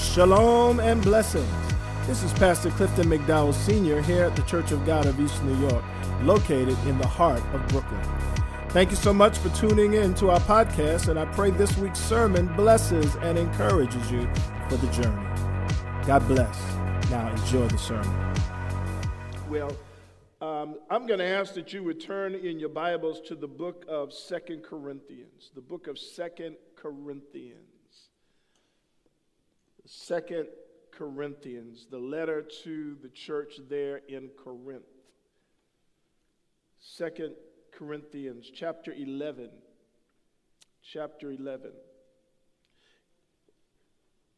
Shalom and blessings. This is Pastor Clifton McDowell Sr. here at the Church of God of East New York, located in the heart of Brooklyn. Thank you so much for tuning in to our podcast, and I pray this week's sermon blesses and encourages you for the journey. God bless. Now enjoy the sermon. Well, um, I'm going to ask that you return in your Bibles to the book of Second Corinthians. The book of Second Corinthians. Second Corinthians, the letter to the church there in Corinth. Second Corinthians, chapter 11. Chapter 11.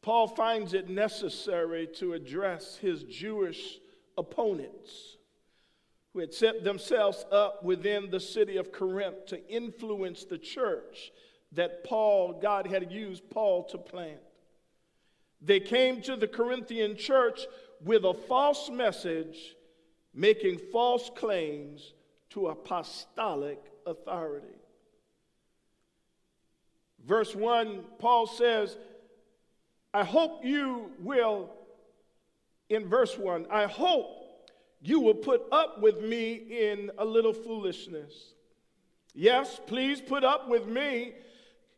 Paul finds it necessary to address his Jewish opponents who had set themselves up within the city of Corinth to influence the church that Paul, God had used Paul to plant. They came to the Corinthian church with a false message, making false claims to apostolic authority. Verse 1, Paul says, I hope you will, in verse 1, I hope you will put up with me in a little foolishness. Yes, please put up with me.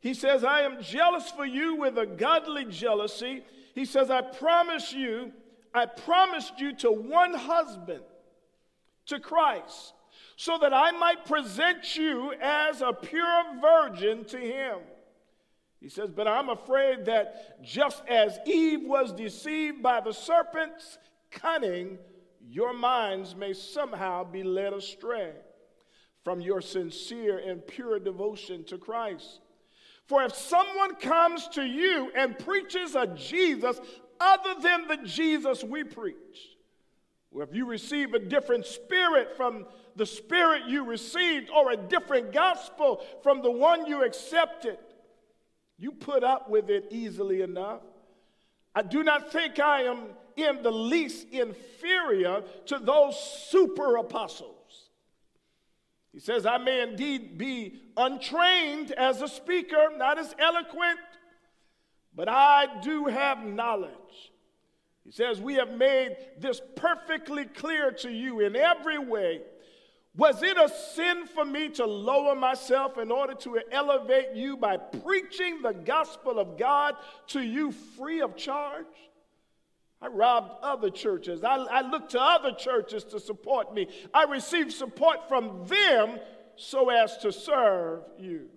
He says, I am jealous for you with a godly jealousy. He says, I promise you, I promised you to one husband, to Christ, so that I might present you as a pure virgin to him. He says, But I'm afraid that just as Eve was deceived by the serpent's cunning, your minds may somehow be led astray from your sincere and pure devotion to Christ. For if someone comes to you and preaches a Jesus other than the Jesus we preach, or if you receive a different spirit from the spirit you received, or a different gospel from the one you accepted, you put up with it easily enough. I do not think I am in the least inferior to those super apostles. He says, I may indeed be untrained as a speaker, not as eloquent, but I do have knowledge. He says, We have made this perfectly clear to you in every way. Was it a sin for me to lower myself in order to elevate you by preaching the gospel of God to you free of charge? I robbed other churches. I, I looked to other churches to support me. I received support from them so as to serve you.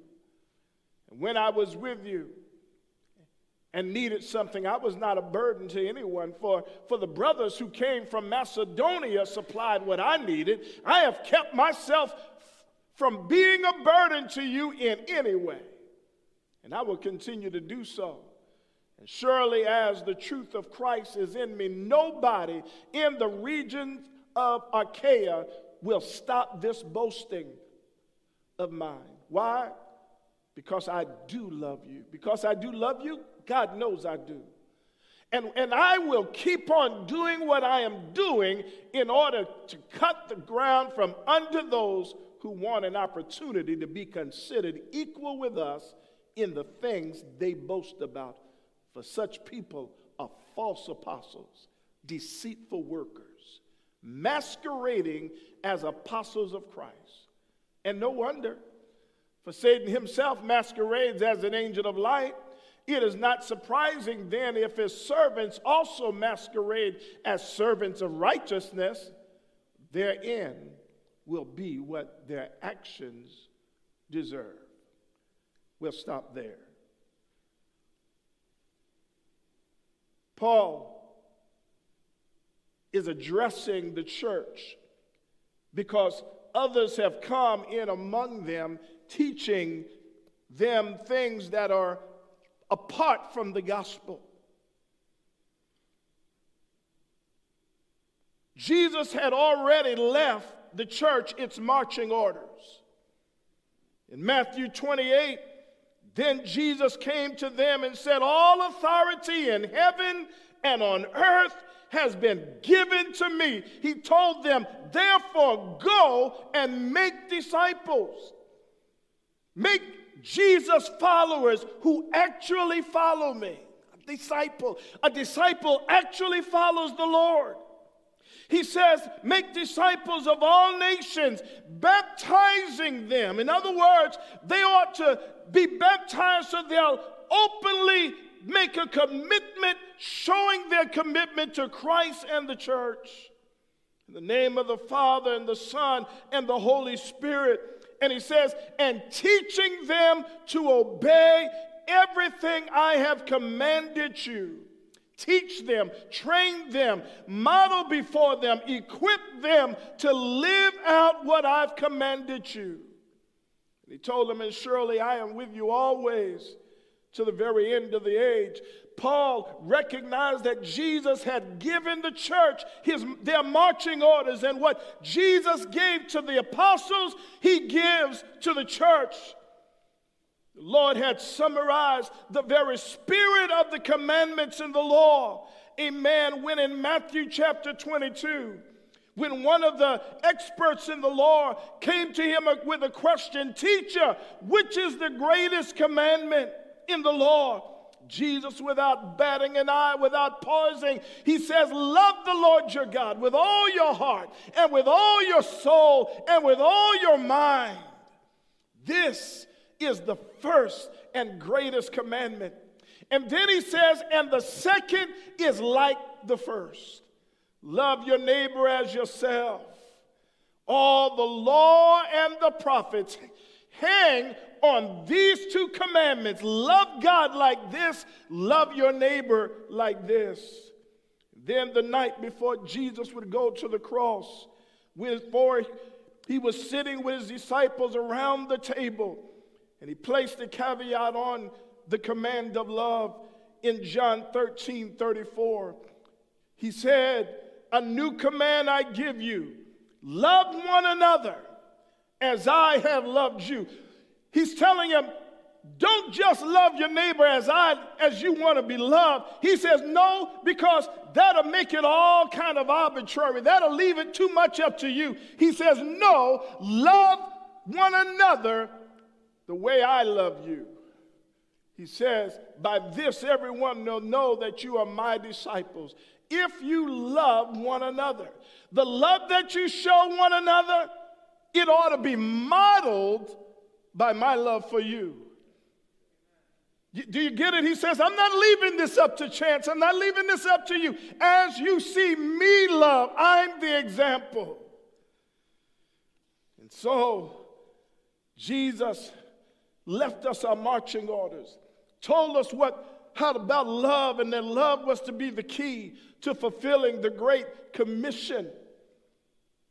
And when I was with you and needed something, I was not a burden to anyone. For, for the brothers who came from Macedonia supplied what I needed. I have kept myself from being a burden to you in any way. And I will continue to do so and surely, as the truth of Christ is in me, nobody in the region of Achaia will stop this boasting of mine. Why? Because I do love you. Because I do love you, God knows I do. And, and I will keep on doing what I am doing in order to cut the ground from under those who want an opportunity to be considered equal with us in the things they boast about for such people are false apostles, deceitful workers, masquerading as apostles of Christ. And no wonder, for Satan himself masquerades as an angel of light. It is not surprising then if his servants also masquerade as servants of righteousness, their end will be what their actions deserve. We'll stop there. Paul is addressing the church because others have come in among them teaching them things that are apart from the gospel. Jesus had already left the church its marching orders. In Matthew 28, then Jesus came to them and said, All authority in heaven and on earth has been given to me. He told them, Therefore, go and make disciples. Make Jesus followers who actually follow me. A disciple. A disciple actually follows the Lord. He says, Make disciples of all nations, baptizing them. In other words, they ought to be baptized so they'll openly make a commitment, showing their commitment to Christ and the church. In the name of the Father and the Son and the Holy Spirit. And he says, and teaching them to obey everything I have commanded you. Teach them, train them, model before them, equip them to live out what I've commanded you. And he told them, and surely I am with you always to the very end of the age. Paul recognized that Jesus had given the church his, their marching orders, and what Jesus gave to the apostles, he gives to the church. The Lord had summarized the very spirit of the commandments in the law. Amen. When in Matthew chapter 22, when one of the experts in the law came to him with a question, Teacher, which is the greatest commandment in the law? Jesus, without batting an eye, without pausing, he says, Love the Lord your God with all your heart and with all your soul and with all your mind. This is the first and greatest commandment. And then he says, and the second is like the first love your neighbor as yourself. All the law and the prophets hang on these two commandments love God like this, love your neighbor like this. Then, the night before Jesus would go to the cross, before he was sitting with his disciples around the table, and he placed a caveat on the command of love in John 13 34. He said, A new command I give you love one another as I have loved you. He's telling him, don't just love your neighbor as I as you want to be loved. He says no because that'll make it all kind of arbitrary. That'll leave it too much up to you. He says no, love one another the way I love you. He says, By this everyone will know that you are my disciples. If you love one another, the love that you show one another, it ought to be modeled by my love for you. Do you get it? He says, I'm not leaving this up to chance. I'm not leaving this up to you. As you see me love, I'm the example. And so, Jesus left us our marching orders, told us what how about love, and that love was to be the key to fulfilling the Great Commission.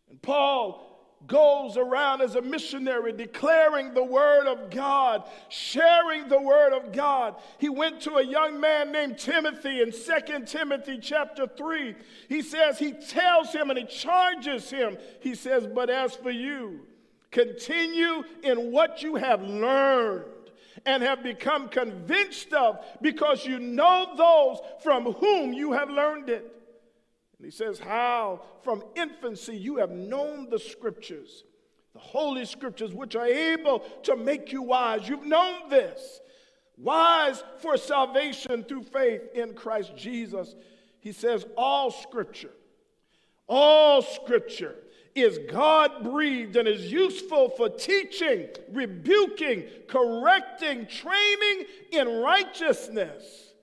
And Paul goes around as a missionary declaring the word of God, sharing the word of God. He went to a young man named Timothy in 2 Timothy chapter 3. He says, he tells him and he charges him. He says, But as for you, Continue in what you have learned and have become convinced of because you know those from whom you have learned it. And he says, How from infancy you have known the scriptures, the holy scriptures, which are able to make you wise. You've known this. Wise for salvation through faith in Christ Jesus. He says, All scripture, all scripture is God breathed and is useful for teaching, rebuking, correcting, training in righteousness,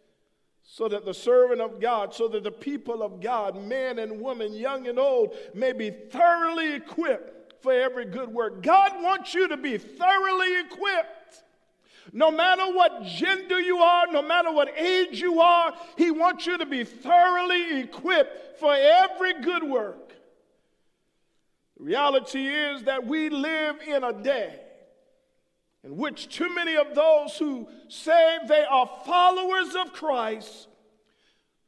so that the servant of God, so that the people of God, men and women, young and old, may be thoroughly equipped for every good work. God wants you to be thoroughly equipped. No matter what gender you are, no matter what age you are, He wants you to be thoroughly equipped for every good work. The reality is that we live in a day in which too many of those who say they are followers of Christ,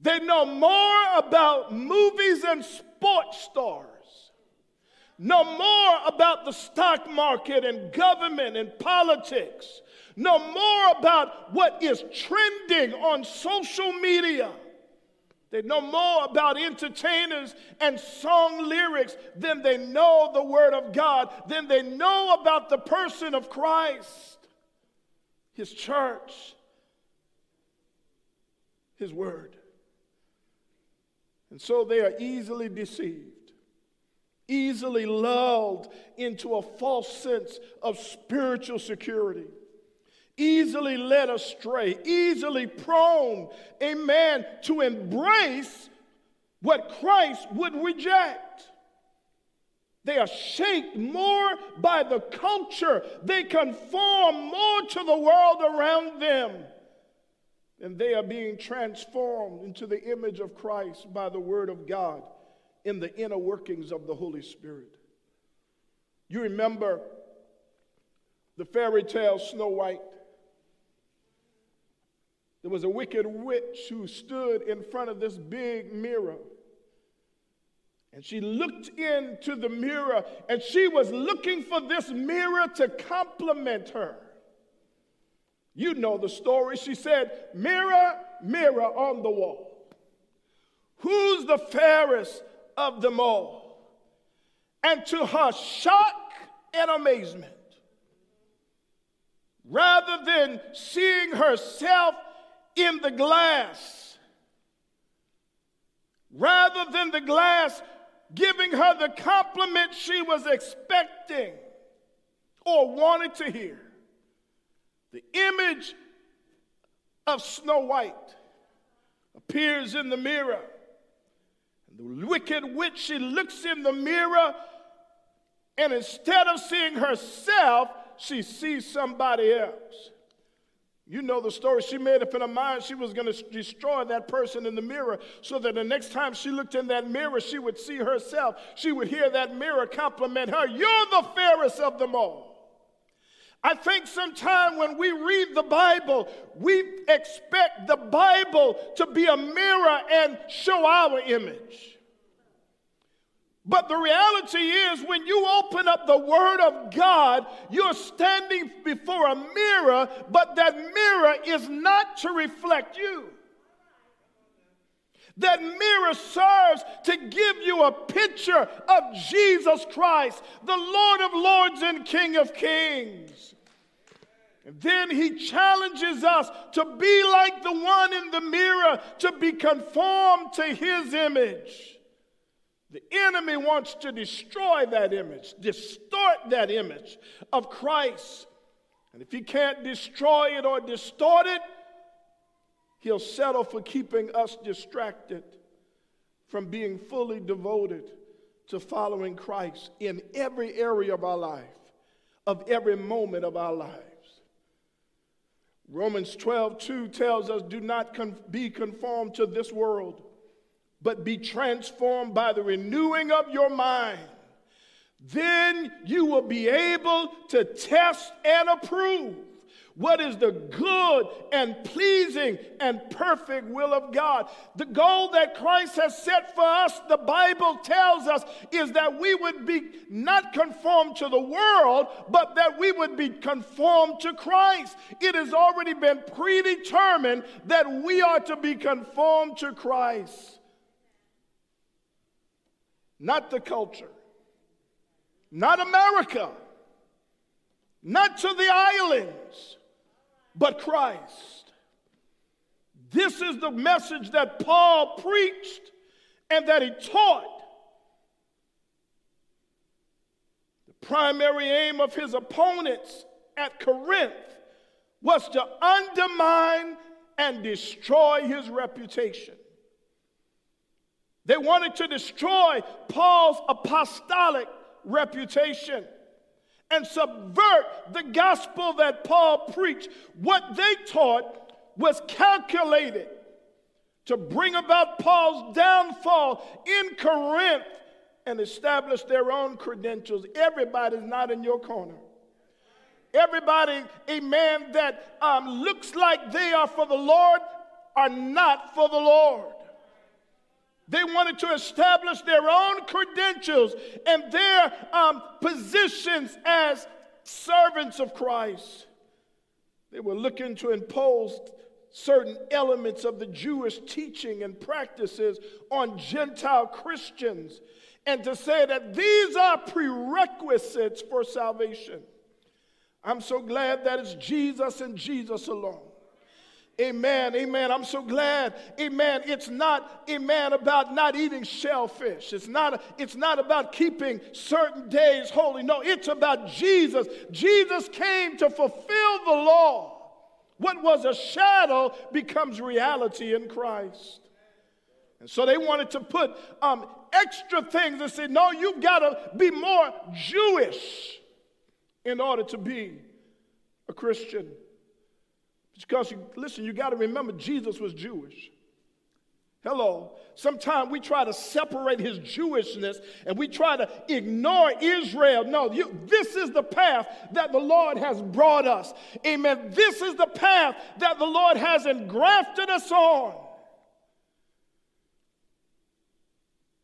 they know more about movies and sports stars, know more about the stock market and government and politics, know more about what is trending on social media they know more about entertainers and song lyrics than they know the Word of God, than they know about the person of Christ, His church. His Word. And so they are easily deceived, easily lulled into a false sense of spiritual security, easily led astray, easily prone, amen, to embrace what Christ would reject. They are shaped more by the culture. They conform more to the world around them. And they are being transformed into the image of Christ by the Word of God in the inner workings of the Holy Spirit. You remember the fairy tale Snow White? There was a wicked witch who stood in front of this big mirror. And she looked into the mirror and she was looking for this mirror to compliment her. You know the story. She said, Mirror, mirror on the wall, who's the fairest of them all? And to her shock and amazement, rather than seeing herself in the glass, rather than the glass giving her the compliment she was expecting or wanted to hear, the image of Snow White appears in the mirror. And the wicked witch, she looks in the mirror, and instead of seeing herself, she sees somebody else. You know the story. She made up in her mind she was going to destroy that person in the mirror so that the next time she looked in that mirror, she would see herself. She would hear that mirror compliment her. You're the fairest of them all. I think sometimes when we read the Bible, we expect the Bible to be a mirror and show our image. But the reality is, when you open up the Word of God, you're standing before a mirror, but that mirror is not to reflect you. That mirror serves to give you a picture of Jesus Christ, the Lord of Lords and King of Kings. And then he challenges us to be like the one in the mirror, to be conformed to his image. The enemy wants to destroy that image, distort that image of Christ. And if he can't destroy it or distort it, he'll settle for keeping us distracted from being fully devoted to following Christ in every area of our life, of every moment of our lives. Romans 12, 2 tells us, Do not be conformed to this world, but be transformed by the renewing of your mind. Then you will be able to test and approve what is the good and pleasing and perfect will of God. The goal that Christ has set for us, the Bible tells us, is that we would be not conformed to the world, but that we would be conformed to Christ. It has already been predetermined that we are to be conformed to Christ, not the culture, not America, not to the islands but Christ. This is the message that Paul preached and that he taught. The primary aim of his opponents at Corinth was to undermine and destroy his reputation. They wanted to destroy Paul's apostolic reputation and subvert the gospel that Paul preached. What they taught was calculated to bring about Paul's downfall in Corinth and establish their own credentials. Everybody's not in your corner. Everybody, a man that um, looks like they are for the Lord, are not for the Lord. They wanted to establish their own credentials and their um, positions as servants of Christ. They were looking to impose certain elements of the Jewish teaching and practices on Gentile Christians and to say that these are prerequisites for salvation. I'm so glad that it's Jesus and Jesus alone. Amen, amen. I'm so glad. Amen. It's not, amen, about not eating shellfish. It's not, it's not about keeping certain days holy. No, it's about Jesus. Jesus came to fulfill the law. What was a shadow becomes reality in Christ. And so they wanted to put um, extra things and say, no, you've got to be more Jewish in order to be a Christian. Because, you, listen, you got to remember Jesus was Jewish. Hello. Sometimes we try to separate his Jewishness and we try to ignore Israel. No, you, this is the path that the Lord has brought us. Amen. This is the path that the Lord has engrafted us on.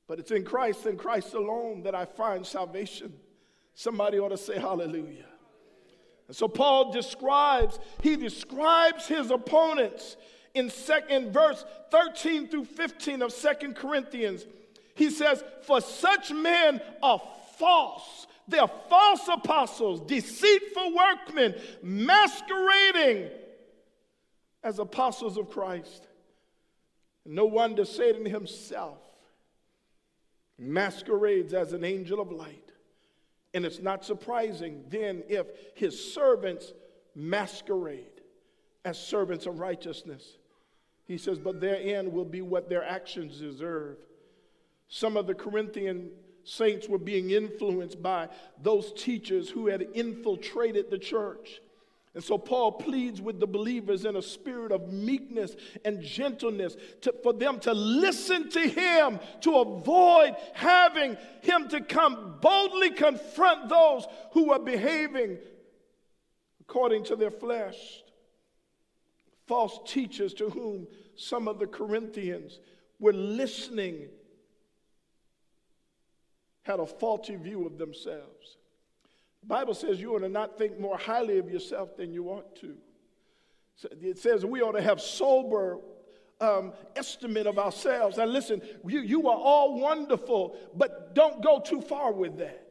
But it's in Christ and Christ alone that I find salvation. Somebody ought to say hallelujah. And so Paul describes, he describes his opponents in, sec- in verse 13 through 15 of Second Corinthians. He says, For such men are false. They're false apostles, deceitful workmen, masquerading as apostles of Christ. No wonder Satan himself masquerades as an angel of light. And it's not surprising then if his servants masquerade as servants of righteousness. He says, but their end will be what their actions deserve. Some of the Corinthian saints were being influenced by those teachers who had infiltrated the church. And so Paul pleads with the believers in a spirit of meekness and gentleness to, for them to listen to him, to avoid having him to come boldly confront those who are behaving according to their flesh. False teachers to whom some of the Corinthians were listening had a faulty view of themselves. The Bible says you ought to not think more highly of yourself than you ought to. It says we ought to have sober um, estimate of ourselves. And listen, you, you are all wonderful, but don't go too far with that.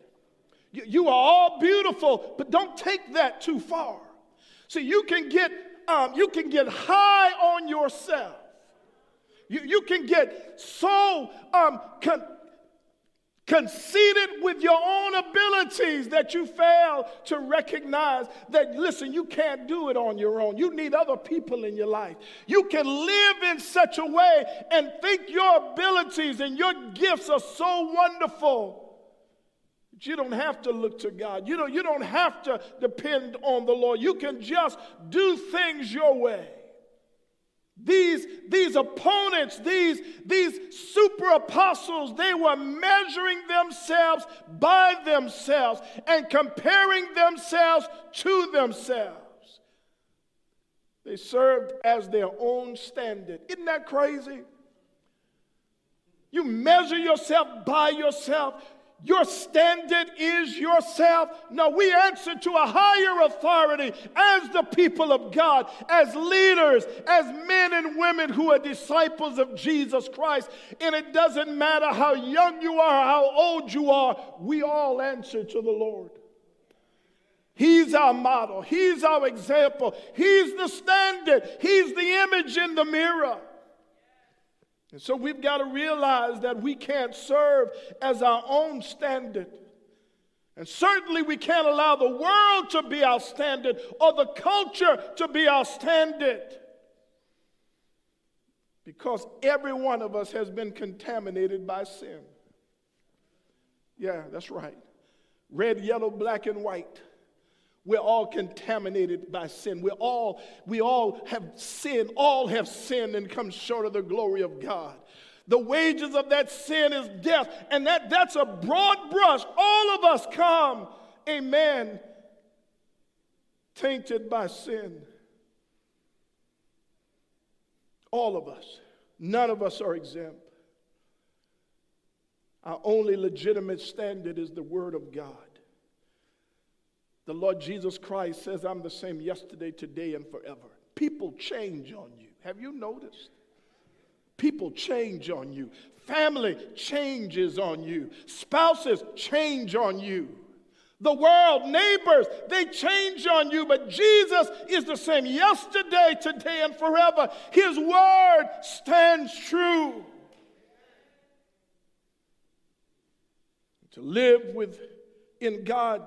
You, you are all beautiful, but don't take that too far. See, you can get um, you can get high on yourself. You, you can get so um, con- conceited with your own abilities that you fail to recognize that, listen, you can't do it on your own. You need other people in your life. You can live in such a way and think your abilities and your gifts are so wonderful. that You don't have to look to God. You don't, you don't have to depend on the Lord. You can just do things your way. These, these opponents, these, these super apostles, they were measuring themselves by themselves and comparing themselves to themselves. They served as their own standard. Isn't that crazy? You measure yourself by yourself. Your standard is yourself. No, we answer to a higher authority as the people of God, as leaders, as men and women who are disciples of Jesus Christ. And it doesn't matter how young you are, how old you are, we all answer to the Lord. He's our model, He's our example, He's the standard, He's the image in the mirror. And so we've got to realize that we can't serve as our own standard. And certainly we can't allow the world to be our standard or the culture to be our standard. Because every one of us has been contaminated by sin. Yeah, that's right. Red, yellow, black, and white. We're all contaminated by sin. We're all, we all have sinned. All have sinned and come short of the glory of God. The wages of that sin is death. And that, that's a broad brush. All of us come, amen, tainted by sin. All of us. None of us are exempt. Our only legitimate standard is the Word of God. The Lord Jesus Christ says, I'm the same yesterday, today, and forever. People change on you. Have you noticed? People change on you. Family changes on you. Spouses change on you. The world, neighbors, they change on you, but Jesus is the same yesterday, today, and forever. His word stands true. To live with in God's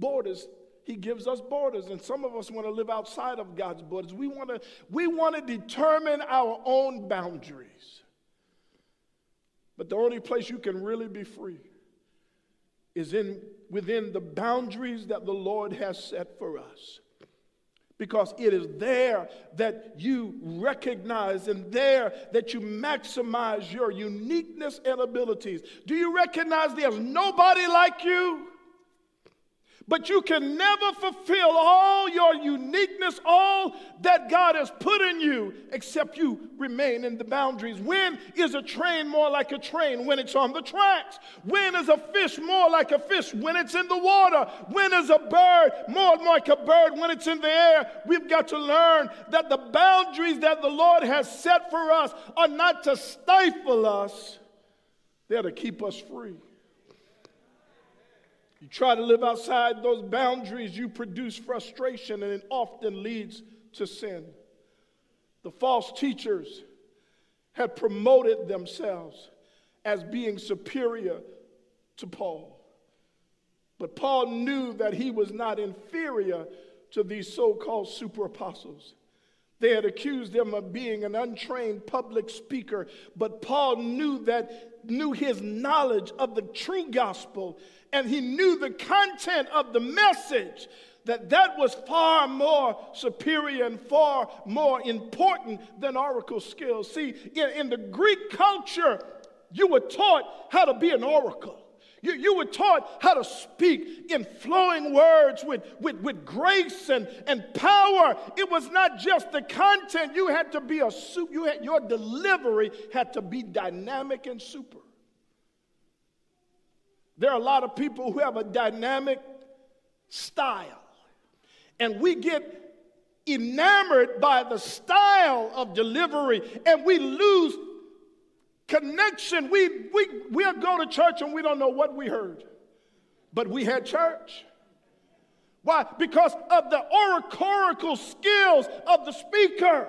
borders, He gives us borders, and some of us want to live outside of God's borders. We want to, we want to determine our own boundaries. But the only place you can really be free is in, within the boundaries that the Lord has set for us. Because it is there that you recognize and there that you maximize your uniqueness and abilities. Do you recognize there's nobody like you? But you can never fulfill all your uniqueness, all that God has put in you, except you remain in the boundaries. When is a train more like a train? When it's on the tracks. When is a fish more like a fish? When it's in the water. When is a bird more like a bird? When it's in the air. We've got to learn that the boundaries that the Lord has set for us are not to stifle us, they're to keep us free. You try to live outside those boundaries, you produce frustration, and it often leads to sin. The false teachers had promoted themselves as being superior to Paul. But Paul knew that he was not inferior to these so called super apostles. They had accused him of being an untrained public speaker, but Paul knew that knew his knowledge of the true gospel and he knew the content of the message that that was far more superior and far more important than oracle skills see in, in the greek culture you were taught how to be an oracle you, you were taught how to speak in flowing words with, with, with grace and, and power. It was not just the content. You had to be a you had, your delivery had to be dynamic and super. There are a lot of people who have a dynamic style, and we get enamored by the style of delivery, and we lose connection. We, we, we'll go to church and we don't know what we heard, but we had church. Why? Because of the oratorical skills of the speaker.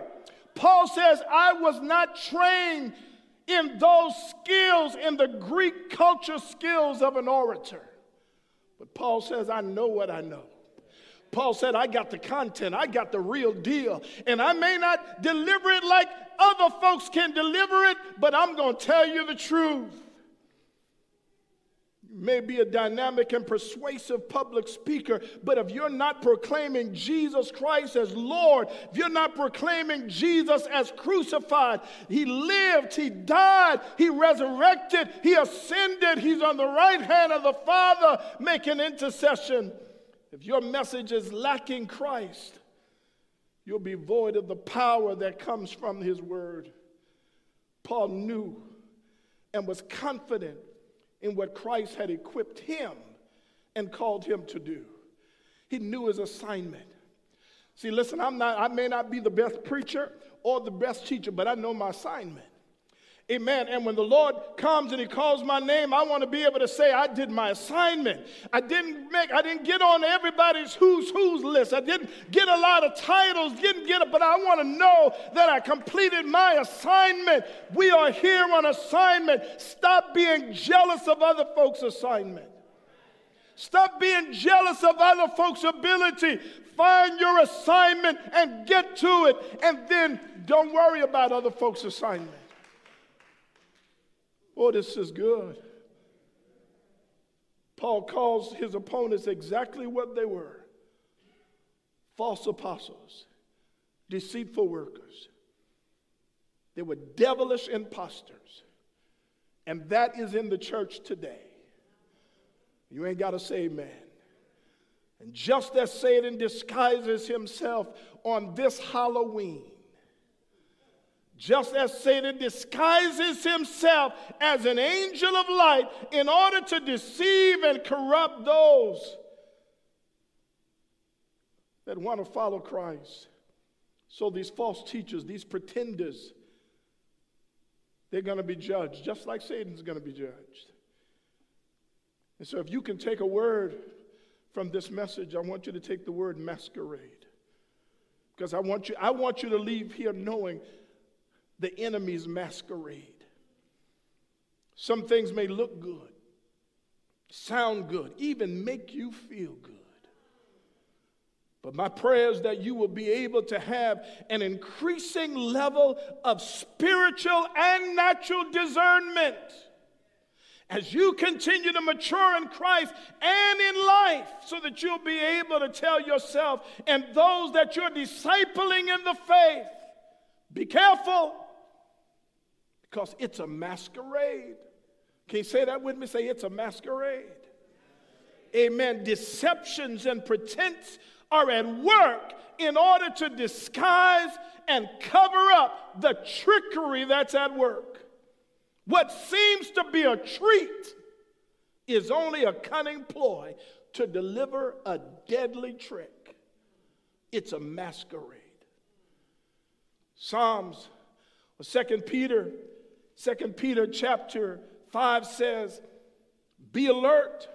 Paul says, I was not trained in those skills, in the Greek culture skills of an orator. But Paul says, I know what I know. Paul said, I got the content, I got the real deal. And I may not deliver it like other folks can deliver it, but I'm going to tell you the truth may be a dynamic and persuasive public speaker, but if you're not proclaiming Jesus Christ as Lord, if you're not proclaiming Jesus as crucified, He lived, He died, He resurrected, He ascended, He's on the right hand of the Father making intercession. If your message is lacking Christ, you'll be void of the power that comes from His Word. Paul knew and was confident in what Christ had equipped him and called him to do. He knew his assignment. See, listen, I'm not, I may not be the best preacher or the best teacher, but I know my assignment. Amen. And when the Lord comes and He calls my name, I want to be able to say, I did my assignment. I didn't make, I didn't get on everybody's who's who's list. I didn't get a lot of titles, didn't get it, but I want to know that I completed my assignment. We are here on assignment. Stop being jealous of other folks' assignment. Stop being jealous of other folks' ability. Find your assignment and get to it. And then don't worry about other folks' assignment. Oh, this is good. Paul calls his opponents exactly what they were false apostles, deceitful workers. They were devilish impostors. And that is in the church today. You ain't got to say amen. And just as Satan disguises himself on this Halloween, just as Satan disguises himself as an angel of light in order to deceive and corrupt those that want to follow Christ. So these false teachers, these pretenders, they're going to be judged, just like Satan's going to be judged. And so if you can take a word from this message, I want you to take the word masquerade. Because I want you, I want you to leave here knowing the enemy's masquerade. Some things may look good, sound good, even make you feel good. But my prayer is that you will be able to have an increasing level of spiritual and natural discernment as you continue to mature in Christ and in life, so that you'll be able to tell yourself and those that you're discipling in the faith be careful because it's a masquerade. Can you say that with me? Say it's a masquerade. Amen. Deceptions and pretense are at work in order to disguise and cover up the trickery that's at work. What seems to be a treat is only a cunning ploy to deliver a deadly trick. It's a masquerade. Psalms, or 2 Peter, 2 Peter chapter 5 says, Be alert,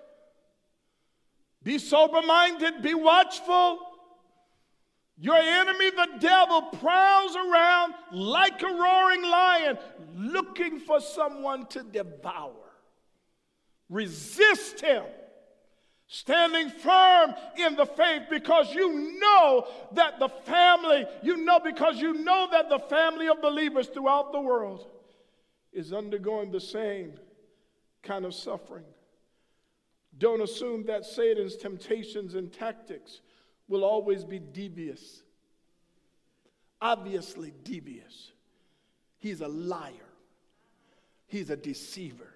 be sober minded, be watchful. Your enemy, the devil, prowls around like a roaring lion looking for someone to devour. Resist him, standing firm in the faith because you know that the family, you know, because you know that the family of believers throughout the world is undergoing the same kind of suffering. Don't assume that Satan's temptations and tactics will always be devious. Obviously, devious. He's a liar, he's a deceiver.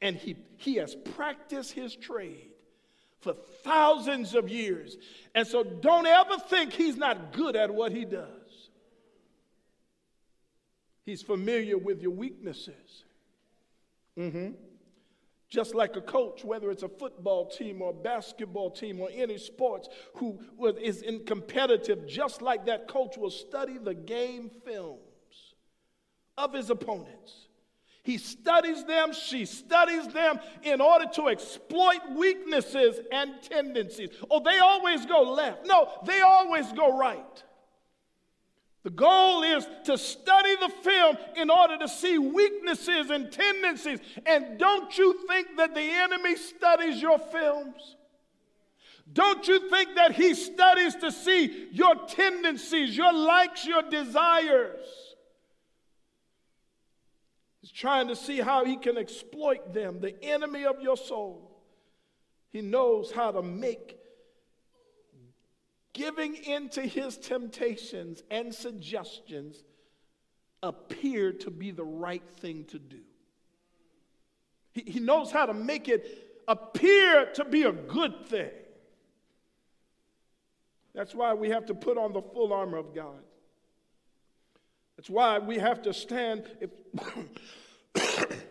And he, he has practiced his trade for thousands of years. And so don't ever think he's not good at what he does. He's familiar with your weaknesses. Mm-hmm. Just like a coach, whether it's a football team or a basketball team or any sports, who is in competitive, just like that coach will study the game films of his opponents. He studies them, she studies them in order to exploit weaknesses and tendencies. Oh, they always go left. No, they always go right. The goal is to study the film in order to see weaknesses and tendencies. And don't you think that the enemy studies your films? Don't you think that he studies to see your tendencies, your likes, your desires? He's trying to see how he can exploit them, the enemy of your soul. He knows how to make giving into his temptations and suggestions appear to be the right thing to do. He, he knows how to make it appear to be a good thing. That's why we have to put on the full armor of God. That's why we have to stand. If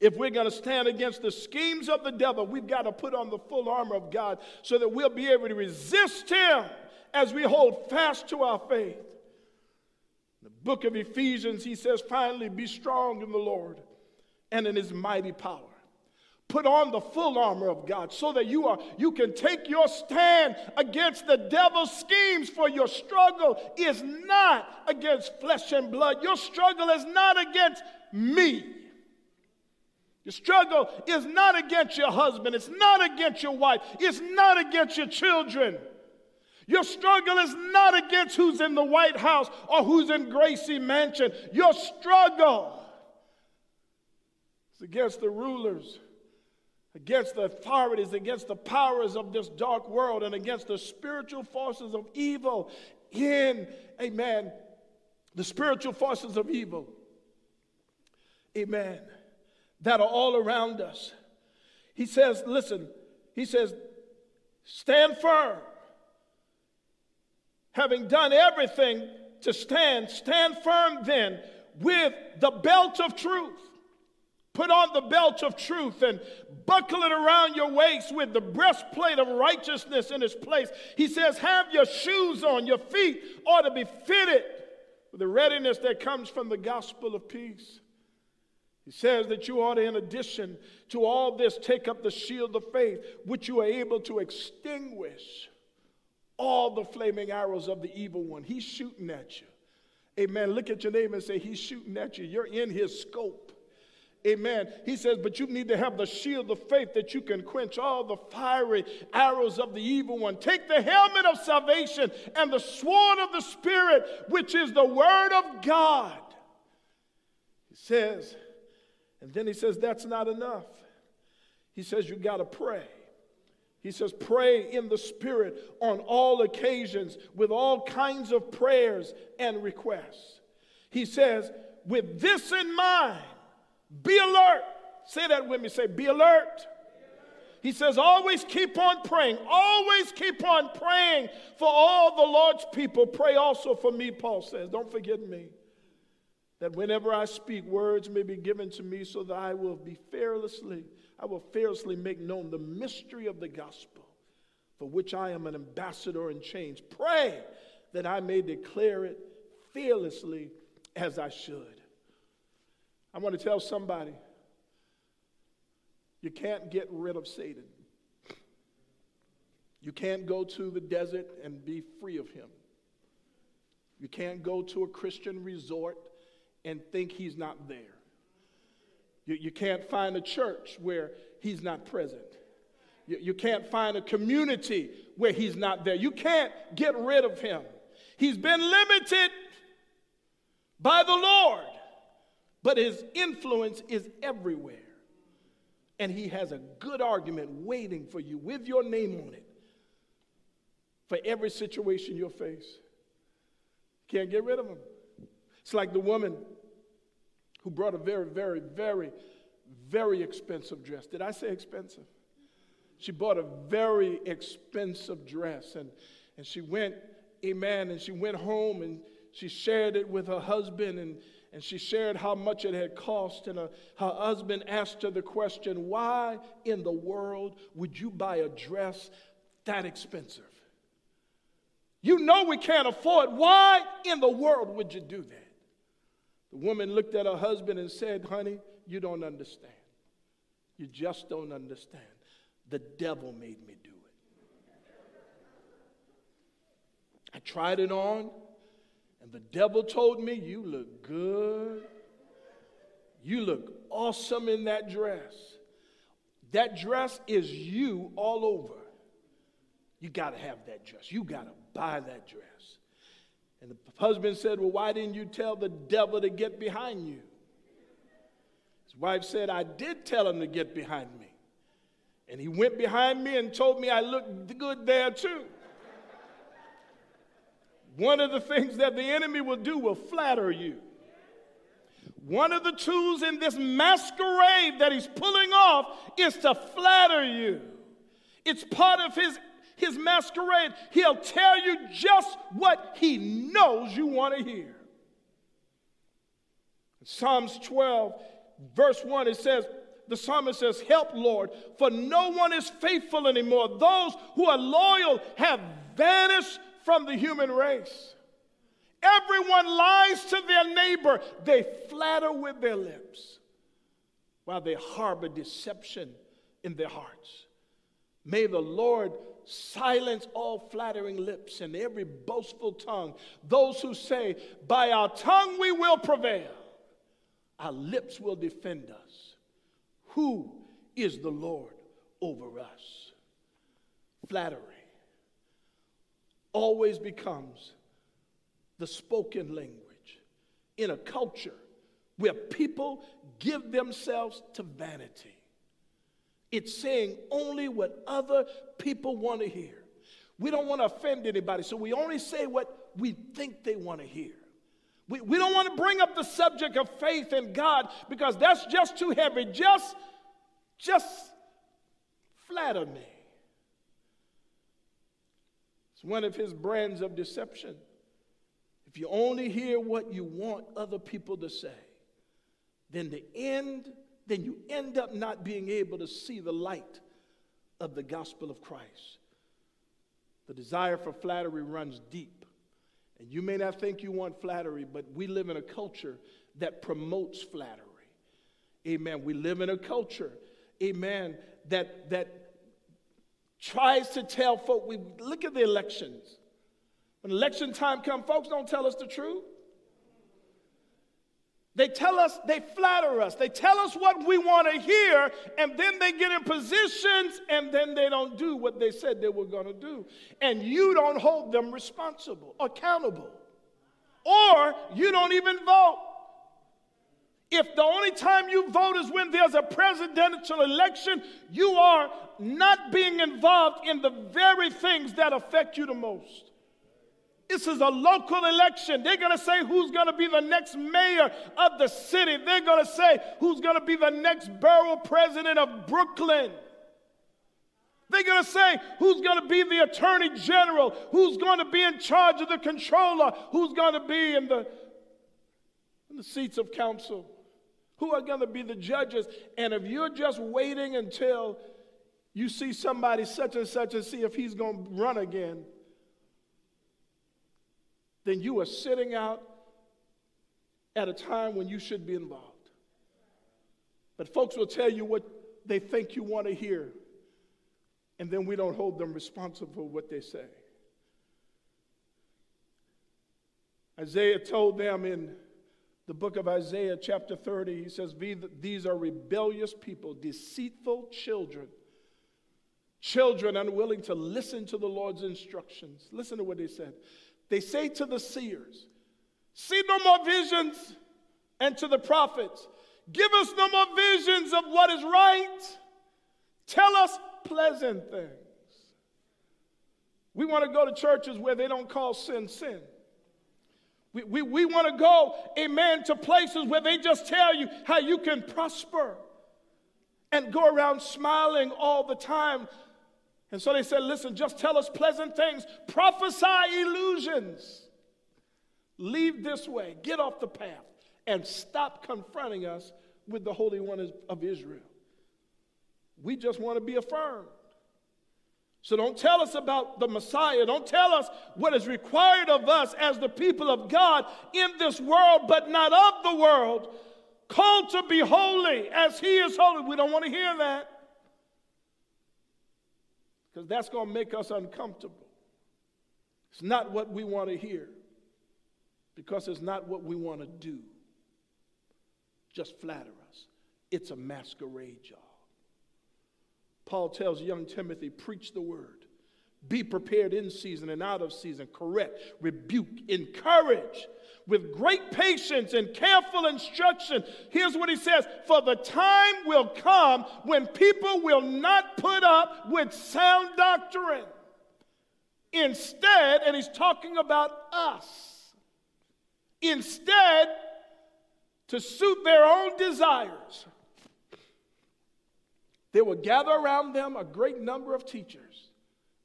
If we're going to stand against the schemes of the devil, we've got to put on the full armor of God so that we'll be able to resist him as we hold fast to our faith. In the book of Ephesians, he says, finally, be strong in the Lord and in his mighty power. Put on the full armor of God so that you are you can take your stand against the devil's schemes for your struggle is not against flesh and blood. Your struggle is not against me. Your struggle is not against your husband, it's not against your wife, it's not against your children. Your struggle is not against who's in the White House or who's in Gracie Mansion. Your struggle is against the rulers, against the authorities, against the powers of this dark world, and against the spiritual forces of evil in, amen, the spiritual forces of evil. Amen that are all around us. He says, listen, he says, stand firm. Having done everything to stand, stand firm then with the belt of truth. Put on the belt of truth and buckle it around your waist with the breastplate of righteousness in its place. He says, Have your shoes on, your feet ought to be fitted with the readiness that comes from the gospel of peace. He says that you ought to, in addition to all this, take up the shield of faith, which you are able to extinguish all the flaming arrows of the evil one. He's shooting at you. Amen. Look at your neighbor and say, He's shooting at you. You're in his scope. Amen. He says, but you need to have the shield of faith that you can quench all the fiery arrows of the evil one. Take the helmet of salvation and the sword of the Spirit, which is the word of God. He says, and then he says, That's not enough. He says, You got to pray. He says, Pray in the Spirit on all occasions with all kinds of prayers and requests. He says, With this in mind, be alert. Say that with me. Say, Be alert. He says, always keep on praying. Always keep on praying for all the Lord's people. Pray also for me, Paul says. Don't forget me that whenever I speak, words may be given to me so that I will be fearlessly, I will fearlessly make known the mystery of the gospel, for which I am an ambassador in chains. Pray that I may declare it fearlessly as I should. I want to tell somebody you can't get rid of Satan. You can't go to the desert and be free of him. You can't go to a Christian resort and think he's not there. You, you can't find a church where he's not present. You, you can't find a community where he's not there. You can't get rid of him. He's been limited by the Lord, but his influence is everywhere. And he has a good argument waiting for you with your name on it for every situation you'll face. Can't get rid of him. It's like the woman who brought a very, very, very, very expensive dress. Did I say expensive? She bought a very expensive dress and, and she went, amen, and she went home and she shared it with her husband and, and she shared how much it had cost. And her, her husband asked her the question, Why in the world would you buy a dress that expensive? You know we can't afford. Why in the world would you do that? The woman looked at her husband and said, Honey, you don't understand. You just don't understand. The devil made me do it. I tried it on, and the devil told me, You look good. You look awesome in that dress. That dress is you all over. You got to have that dress. You got to buy that dress. And the husband said, Well, why didn't you tell the devil to get behind you? His wife said, I did tell him to get behind me. And he went behind me and told me I looked good there too. One of the things that the enemy will do will flatter you. One of the tools in this masquerade that he's pulling off is to flatter you. It's part of his his masquerade, he'll tell you just what he knows you want to hear. Psalms 12, verse 1, it says, the psalmist says, Help, Lord, for no one is faithful anymore. Those who are loyal have vanished from the human race. Everyone lies to their neighbor, they flatter with their lips while they harbor deception in their hearts. May the Lord silence all flattering lips and every boastful tongue. Those who say, By our tongue we will prevail, our lips will defend us. Who is the Lord over us? Flattery always becomes the spoken language in a culture where people give themselves to vanity. It's saying only what other people want to hear. We don't want to offend anybody, so we only say what we think they want to hear. We, we don't want to bring up the subject of faith in God because that's just too heavy. Just, just flatter me. It's one of his brands of deception. If you only hear what you want other people to say, then the end then you end up not being able to see the light of the gospel of Christ. The desire for flattery runs deep. And you may not think you want flattery, but we live in a culture that promotes flattery. Amen. We live in a culture, amen, that, that tries to tell folk, we look at the elections. When election time comes, folks don't tell us the truth. They tell us, they flatter us, they tell us what we want to hear, and then they get in positions and then they don't do what they said they were going to do. And you don't hold them responsible, accountable, or you don't even vote. If the only time you vote is when there's a presidential election, you are not being involved in the very things that affect you the most. This is a local election. They're going to say who's going to be the next mayor of the city. They're going to say who's going to be the next borough president of Brooklyn. They're going to say who's going to be the attorney general, who's going to be in charge of the controller, who's going to be in the, in the seats of council, who are going to be the judges. And if you're just waiting until you see somebody such and such and see if he's going to run again, then you are sitting out at a time when you should be involved. But folks will tell you what they think you want to hear, and then we don't hold them responsible for what they say. Isaiah told them in the book of Isaiah, chapter 30, he says, These are rebellious people, deceitful children, children unwilling to listen to the Lord's instructions. Listen to what he said. They say to the seers, See no more visions, and to the prophets, Give us no more visions of what is right. Tell us pleasant things. We want to go to churches where they don't call sin sin. We, we, we want to go, amen, to places where they just tell you how you can prosper and go around smiling all the time and so they said, Listen, just tell us pleasant things, prophesy illusions. Leave this way, get off the path, and stop confronting us with the Holy One of Israel. We just want to be affirmed. So don't tell us about the Messiah. Don't tell us what is required of us as the people of God in this world, but not of the world, called to be holy as He is holy. We don't want to hear that because that's going to make us uncomfortable. It's not what we want to hear because it's not what we want to do. Just flatter us. It's a masquerade job. Paul tells young Timothy, preach the word. Be prepared in season and out of season, correct, rebuke, encourage with great patience and careful instruction. Here's what he says For the time will come when people will not put up with sound doctrine. Instead, and he's talking about us, instead, to suit their own desires, they will gather around them a great number of teachers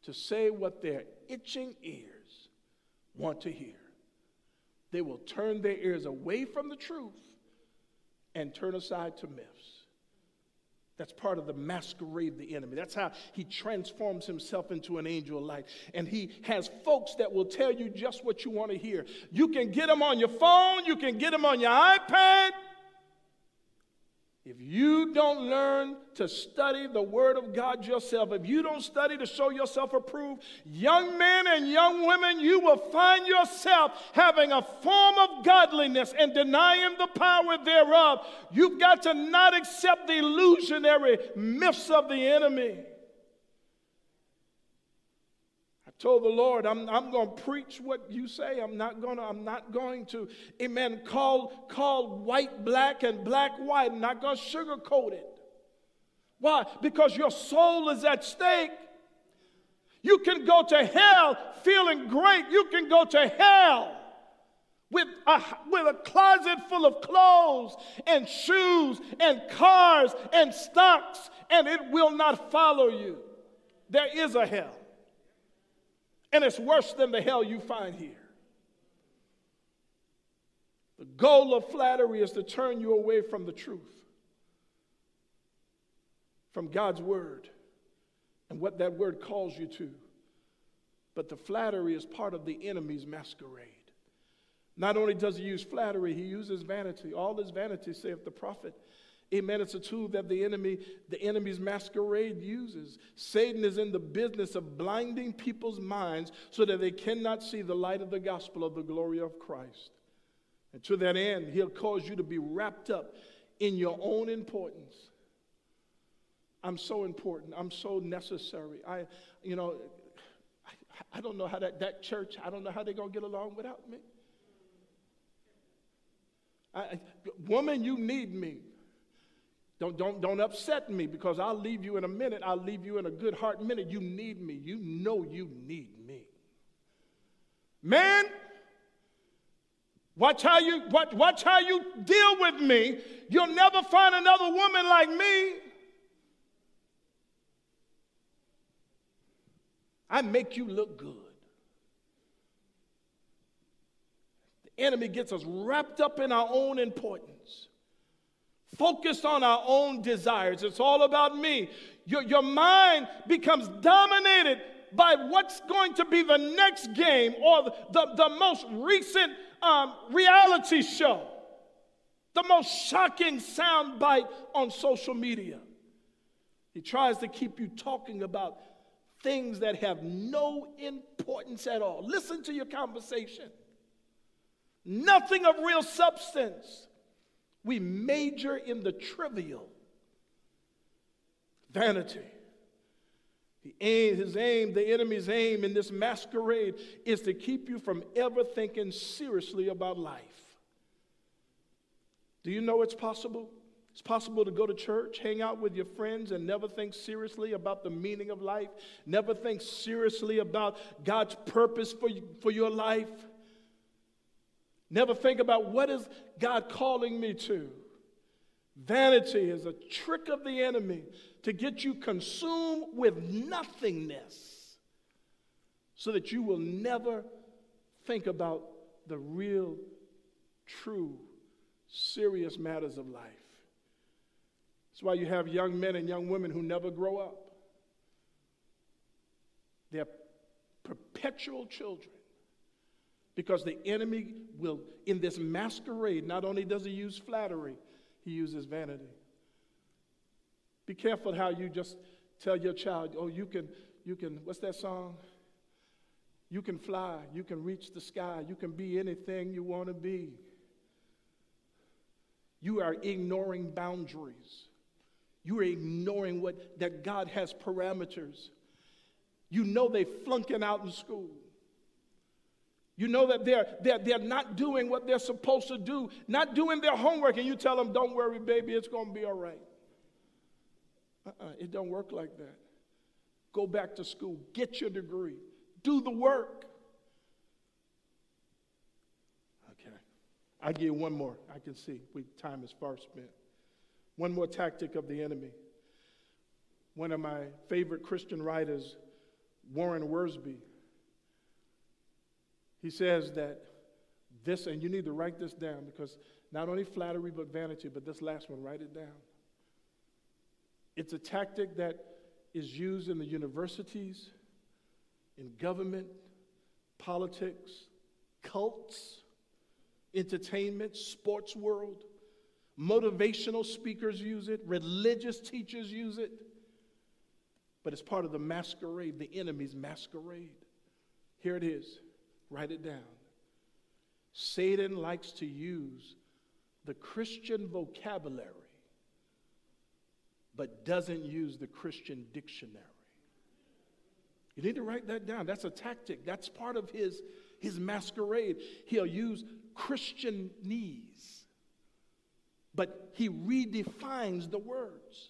to say what their itching ears want to hear they will turn their ears away from the truth and turn aside to myths. That's part of the masquerade of the enemy. That's how he transforms himself into an angel of light. And he has folks that will tell you just what you want to hear. You can get them on your phone, you can get them on your iPad, if you don't learn to study the Word of God yourself, if you don't study to show yourself approved, young men and young women, you will find yourself having a form of godliness and denying the power thereof. You've got to not accept the illusionary myths of the enemy told the Lord, I'm, I'm going to preach what you say. I'm not going to, I'm not going to, amen, call, call white black and black white. I'm not going to sugarcoat it. Why? Because your soul is at stake. You can go to hell feeling great. You can go to hell with a, with a closet full of clothes and shoes and cars and stocks, and it will not follow you. There is a hell. And it's worse than the hell you find here. The goal of flattery is to turn you away from the truth, from God's word, and what that word calls you to. But the flattery is part of the enemy's masquerade. Not only does he use flattery, he uses vanity. All his vanity, saith the prophet, Amen. It's a tool that the enemy, the enemy's masquerade uses. Satan is in the business of blinding people's minds so that they cannot see the light of the gospel of the glory of Christ. And to that end, he'll cause you to be wrapped up in your own importance. I'm so important. I'm so necessary. I, you know, I, I don't know how that, that church, I don't know how they're going to get along without me. I, woman, you need me. Don't, don't, don't upset me because I'll leave you in a minute. I'll leave you in a good heart minute. You need me. You know you need me. Man, watch how you watch, watch how you deal with me. You'll never find another woman like me. I make you look good. The enemy gets us wrapped up in our own importance focused on our own desires. It's all about me. Your, your mind becomes dominated by what's going to be the next game or the, the most recent um, reality show, the most shocking soundbite on social media. He tries to keep you talking about things that have no importance at all. Listen to your conversation. Nothing of real substance. We major in the trivial. Vanity. The aim, his aim, the enemy's aim in this masquerade is to keep you from ever thinking seriously about life. Do you know it's possible? It's possible to go to church, hang out with your friends, and never think seriously about the meaning of life, never think seriously about God's purpose for, for your life. Never think about what is God calling me to. Vanity is a trick of the enemy to get you consumed with nothingness so that you will never think about the real, true, serious matters of life. That's why you have young men and young women who never grow up. They're perpetual children because the enemy will, in this masquerade, not only does he use flattery, he uses vanity. Be careful how you just tell your child, oh, you can, you can, what's that song? You can fly, you can reach the sky, you can be anything you want to be. You are ignoring boundaries. You are ignoring what that God has parameters. You know they flunking out in school. You know that they're, they're, they're not doing what they're supposed to do, not doing their homework, and you tell them, don't worry, baby, it's going to be all right. Uh-uh, it don't work like that. Go back to school, get your degree, do the work. Okay. I give you one more. I can see we, time is far spent. One more tactic of the enemy. One of my favorite Christian writers, Warren Wiersbe, he says that this, and you need to write this down because not only flattery but vanity, but this last one, write it down. It's a tactic that is used in the universities, in government, politics, cults, entertainment, sports world. Motivational speakers use it, religious teachers use it. But it's part of the masquerade, the enemy's masquerade. Here it is. Write it down. Satan likes to use the Christian vocabulary, but doesn't use the Christian dictionary. You need to write that down. That's a tactic. That's part of his, his masquerade. He'll use Christianese, but he redefines the words.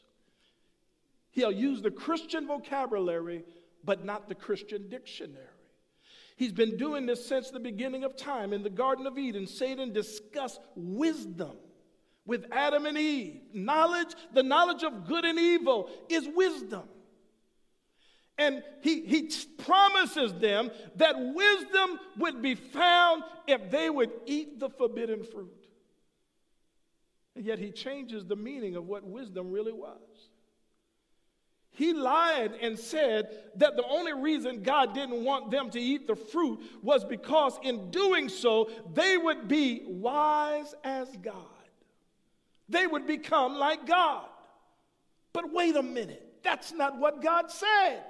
He'll use the Christian vocabulary, but not the Christian dictionary. He's been doing this since the beginning of time. In the Garden of Eden, Satan discussed wisdom with Adam and Eve. Knowledge, the knowledge of good and evil, is wisdom. And he, he promises them that wisdom would be found if they would eat the forbidden fruit. And yet he changes the meaning of what wisdom really was. He lied and said that the only reason God didn't want them to eat the fruit was because in doing so, they would be wise as God. they would become like God. But wait a minute, that's not what God said.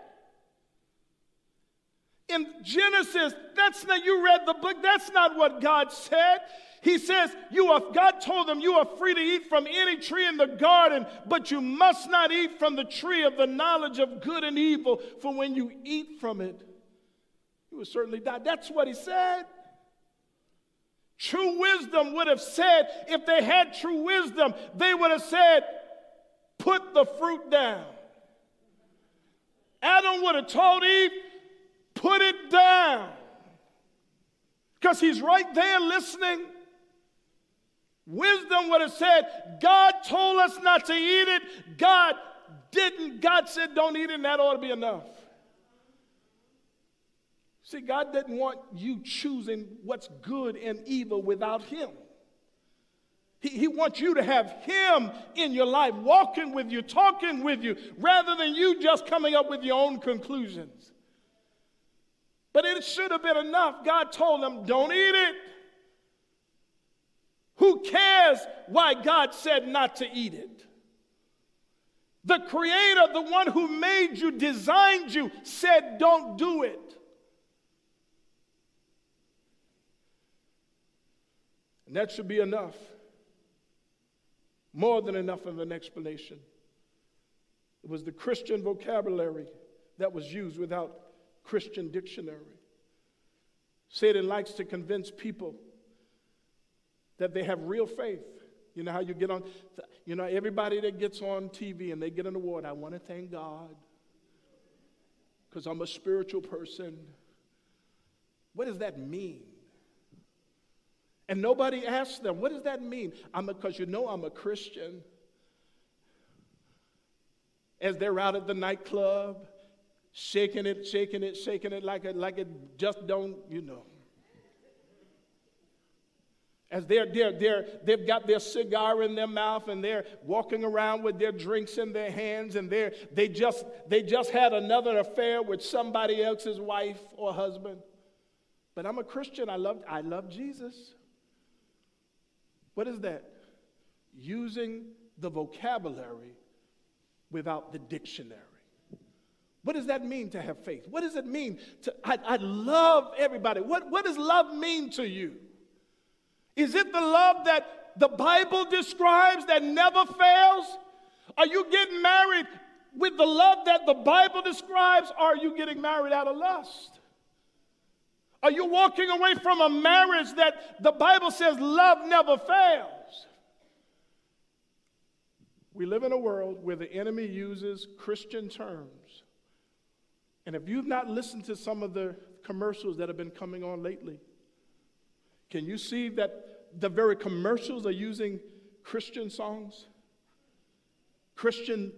In Genesis, that's not, you read the book, that's not what God said. He says, you are, God told them, you are free to eat from any tree in the garden, but you must not eat from the tree of the knowledge of good and evil, for when you eat from it, you will certainly die. That's what he said. True wisdom would have said, if they had true wisdom, they would have said, put the fruit down. Adam would have told Eve, put it down. Because he's right there listening. Wisdom would have said, God told us not to eat it. God didn't. God said, don't eat it, and that ought to be enough. See, God didn't want you choosing what's good and evil without Him. He, he wants you to have Him in your life, walking with you, talking with you, rather than you just coming up with your own conclusions. But it should have been enough. God told them, don't eat it. Who cares why God said not to eat it? The Creator, the one who made you, designed you, said, don't do it. And that should be enough. More than enough of an explanation. It was the Christian vocabulary that was used without Christian dictionary. Satan likes to convince people that they have real faith. You know how you get on, you know, everybody that gets on TV and they get an award, I want to thank God because I'm a spiritual person. What does that mean? And nobody asks them, what does that mean? I'm because you know I'm a Christian. As they're out at the nightclub, shaking it, shaking it, shaking it like it, like it just don't, you know. As they're, they're, they're, they've got their cigar in their mouth and they're walking around with their drinks in their hands and they're, they, just, they just had another affair with somebody else's wife or husband. But I'm a Christian. I love, I love Jesus. What is that? Using the vocabulary without the dictionary. What does that mean to have faith? What does it mean to, I, I love everybody. What, what does love mean to you? Is it the love that the Bible describes that never fails? Are you getting married with the love that the Bible describes, are you getting married out of lust? Are you walking away from a marriage that the Bible says love never fails? We live in a world where the enemy uses Christian terms. And if you've not listened to some of the commercials that have been coming on lately, can you see that the very commercials are using Christian songs? Christian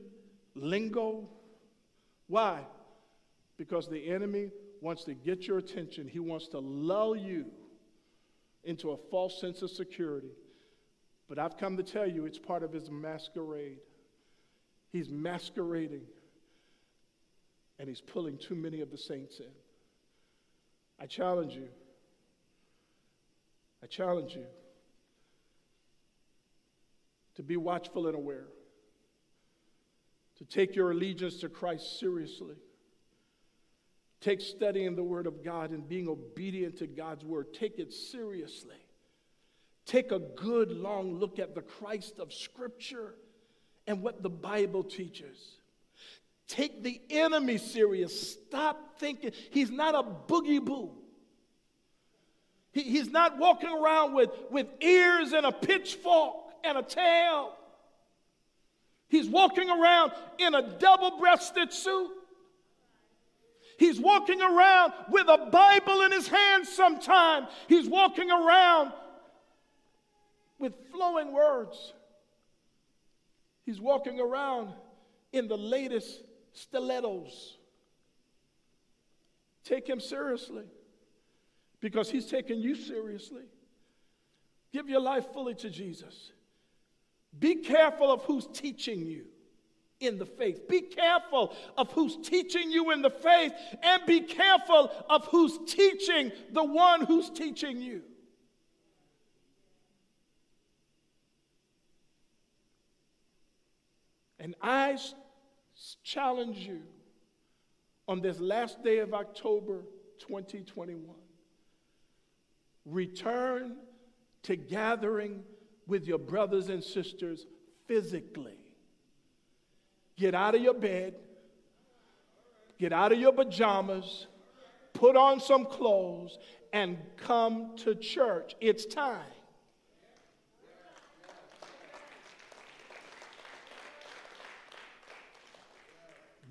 lingo? Why? Because the enemy wants to get your attention. He wants to lull you into a false sense of security. But I've come to tell you it's part of his masquerade. He's masquerading, and he's pulling too many of the saints in. I challenge you. I challenge you to be watchful and aware, to take your allegiance to Christ seriously Take studying the Word of God and being obedient to God's Word. Take it seriously. Take a good long look at the Christ of Scripture and what the Bible teaches. Take the enemy serious. Stop thinking he's not a boogie boo. He, he's not walking around with, with ears and a pitchfork and a tail. He's walking around in a double breasted suit. He's walking around with a Bible in his hand sometime. He's walking around with flowing words. He's walking around in the latest stilettos. Take him seriously because he's taking you seriously. Give your life fully to Jesus. Be careful of who's teaching you in the faith. Be careful of who's teaching you in the faith, and be careful of who's teaching the one who's teaching you. And I challenge you on this last day of October 2021 return to gathering with your brothers and sisters physically. Get out of your bed, get out of your pajamas, put on some clothes, and come to church. It's time.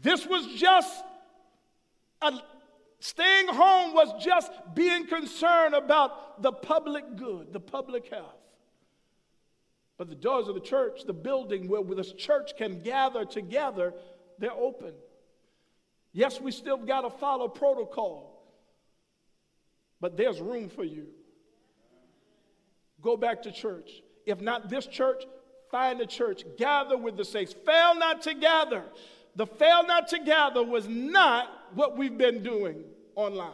This was just a, staying home was just being concerned about the public good, the public health. But the doors of the church, the building where this church can gather together, they're open. Yes, we still got to follow protocol, but there's room for you. Go back to church. If not this church, find a church. Gather with the saints. Fail not to gather the fail not to gather was not what we've been doing online.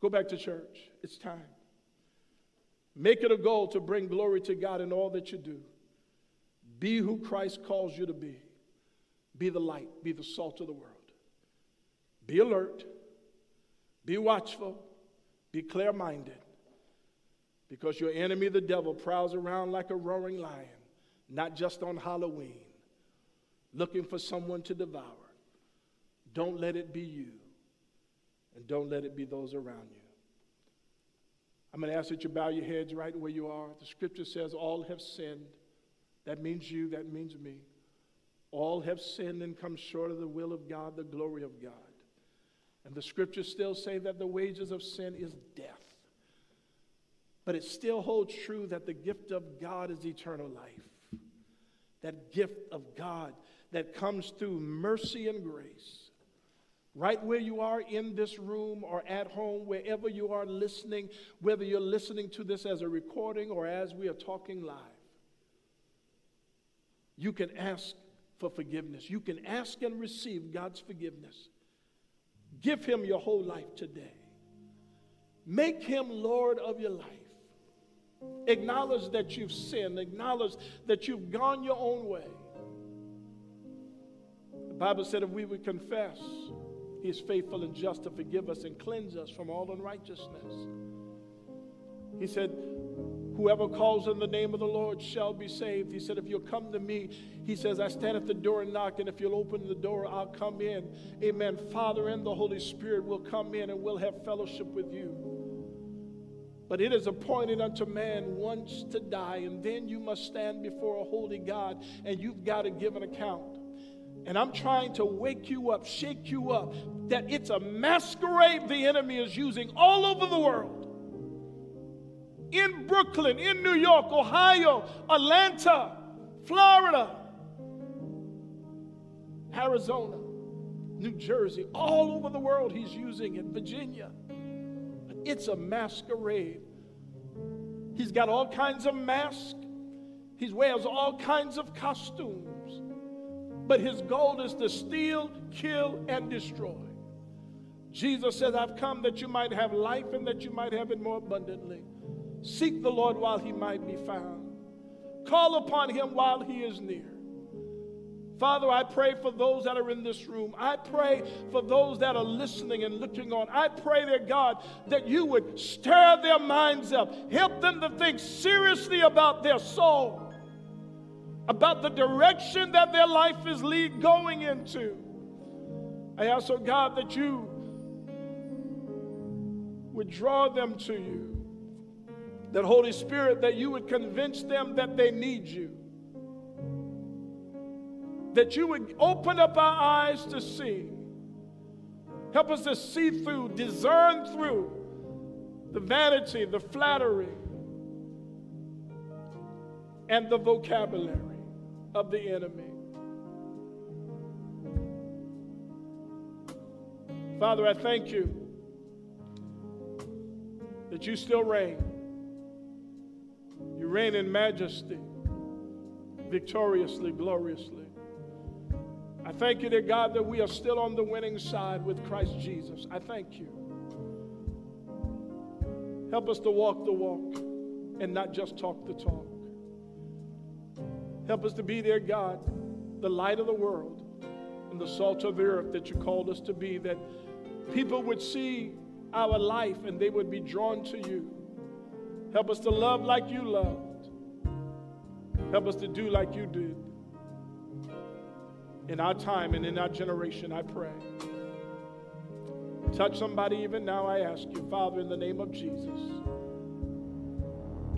Go back to church. It's time. Make it a goal to bring glory to God in all that you do. Be who Christ calls you to be. Be the light, be the salt of the world. Be alert, be watchful, be clear minded, because your enemy, the devil, prowls around like a roaring lion not just on Halloween, looking for someone to devour. Don't let it be you, and don't let it be those around you. I'm going to ask that you bow your heads right where you are. The scripture says, All have sinned. That means you, that means me. All have sinned and come short of the will of God, the glory of God. And the scriptures still say that the wages of sin is death. But it still holds true that the gift of God is eternal life that gift of God that comes through mercy and grace. Right where you are in this room or at home, wherever you are listening, whether you're listening to this as a recording or as we are talking live, you can ask for forgiveness. You can ask and receive God's forgiveness. Give Him your whole life today. Make Him Lord of your life. Acknowledge that you've sinned. Acknowledge that you've gone your own way. The Bible said if we would confess, He is faithful and just to forgive us and cleanse us from all unrighteousness. He said, Whoever calls in the name of the Lord shall be saved. He said, If you'll come to me, he says, I stand at the door and knock, and if you'll open the door, I'll come in. Amen. Father and the Holy Spirit will come in and we'll have fellowship with you. But it is appointed unto man once to die, and then you must stand before a holy God, and you've got to give an account. And I'm trying to wake you up, shake you up, that it's a masquerade the enemy is using all over the world. In Brooklyn, in New York, Ohio, Atlanta, Florida, Arizona, New Jersey, all over the world, he's using it, Virginia. It's a masquerade. He's got all kinds of masks, he wears all kinds of costumes. But his goal is to steal, kill, and destroy. Jesus says, I've come that you might have life and that you might have it more abundantly. Seek the Lord while he might be found. Call upon him while he is near. Father, I pray for those that are in this room. I pray for those that are listening and looking on. I pray, dear God, that you would stir their minds up, help them to think seriously about their soul, about the direction that their life is lead going into. I ask, oh God, that you would draw them to you. That Holy Spirit, that you would convince them that they need you that you would open up our eyes to see. Help us to see through, discern through the vanity, the flattery, and the vocabulary of the enemy. Father, I thank you that you still reign. You reign in majesty, victoriously, gloriously. I thank you, dear God, that we are still on the winning side with Christ Jesus. I thank you. Help us to walk the walk and not just talk the talk. Help us to be there, God, the light of the world and the salt of the earth that you called us to be, that people would see our life and they would be drawn to you. Help us to love like you loved. Help us to do like you did. In our time and in our generation, I pray. Touch somebody even now, I ask you, Father, in the name of Jesus.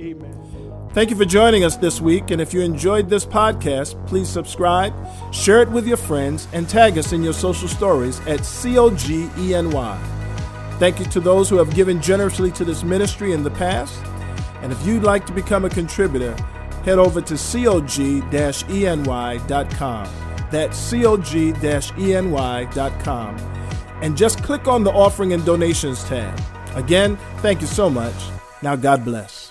Amen. Thank you for joining us this week. And if you enjoyed this podcast, please subscribe, share it with your friends, and tag us in your social stories at COGENY. Thank you to those who have given generously to this ministry in the past. And if you'd like to become a contributor, head over to cog-eny.com. That's cog-eny.com. And just click on the offering and donations tab. Again, thank you so much. Now, God bless.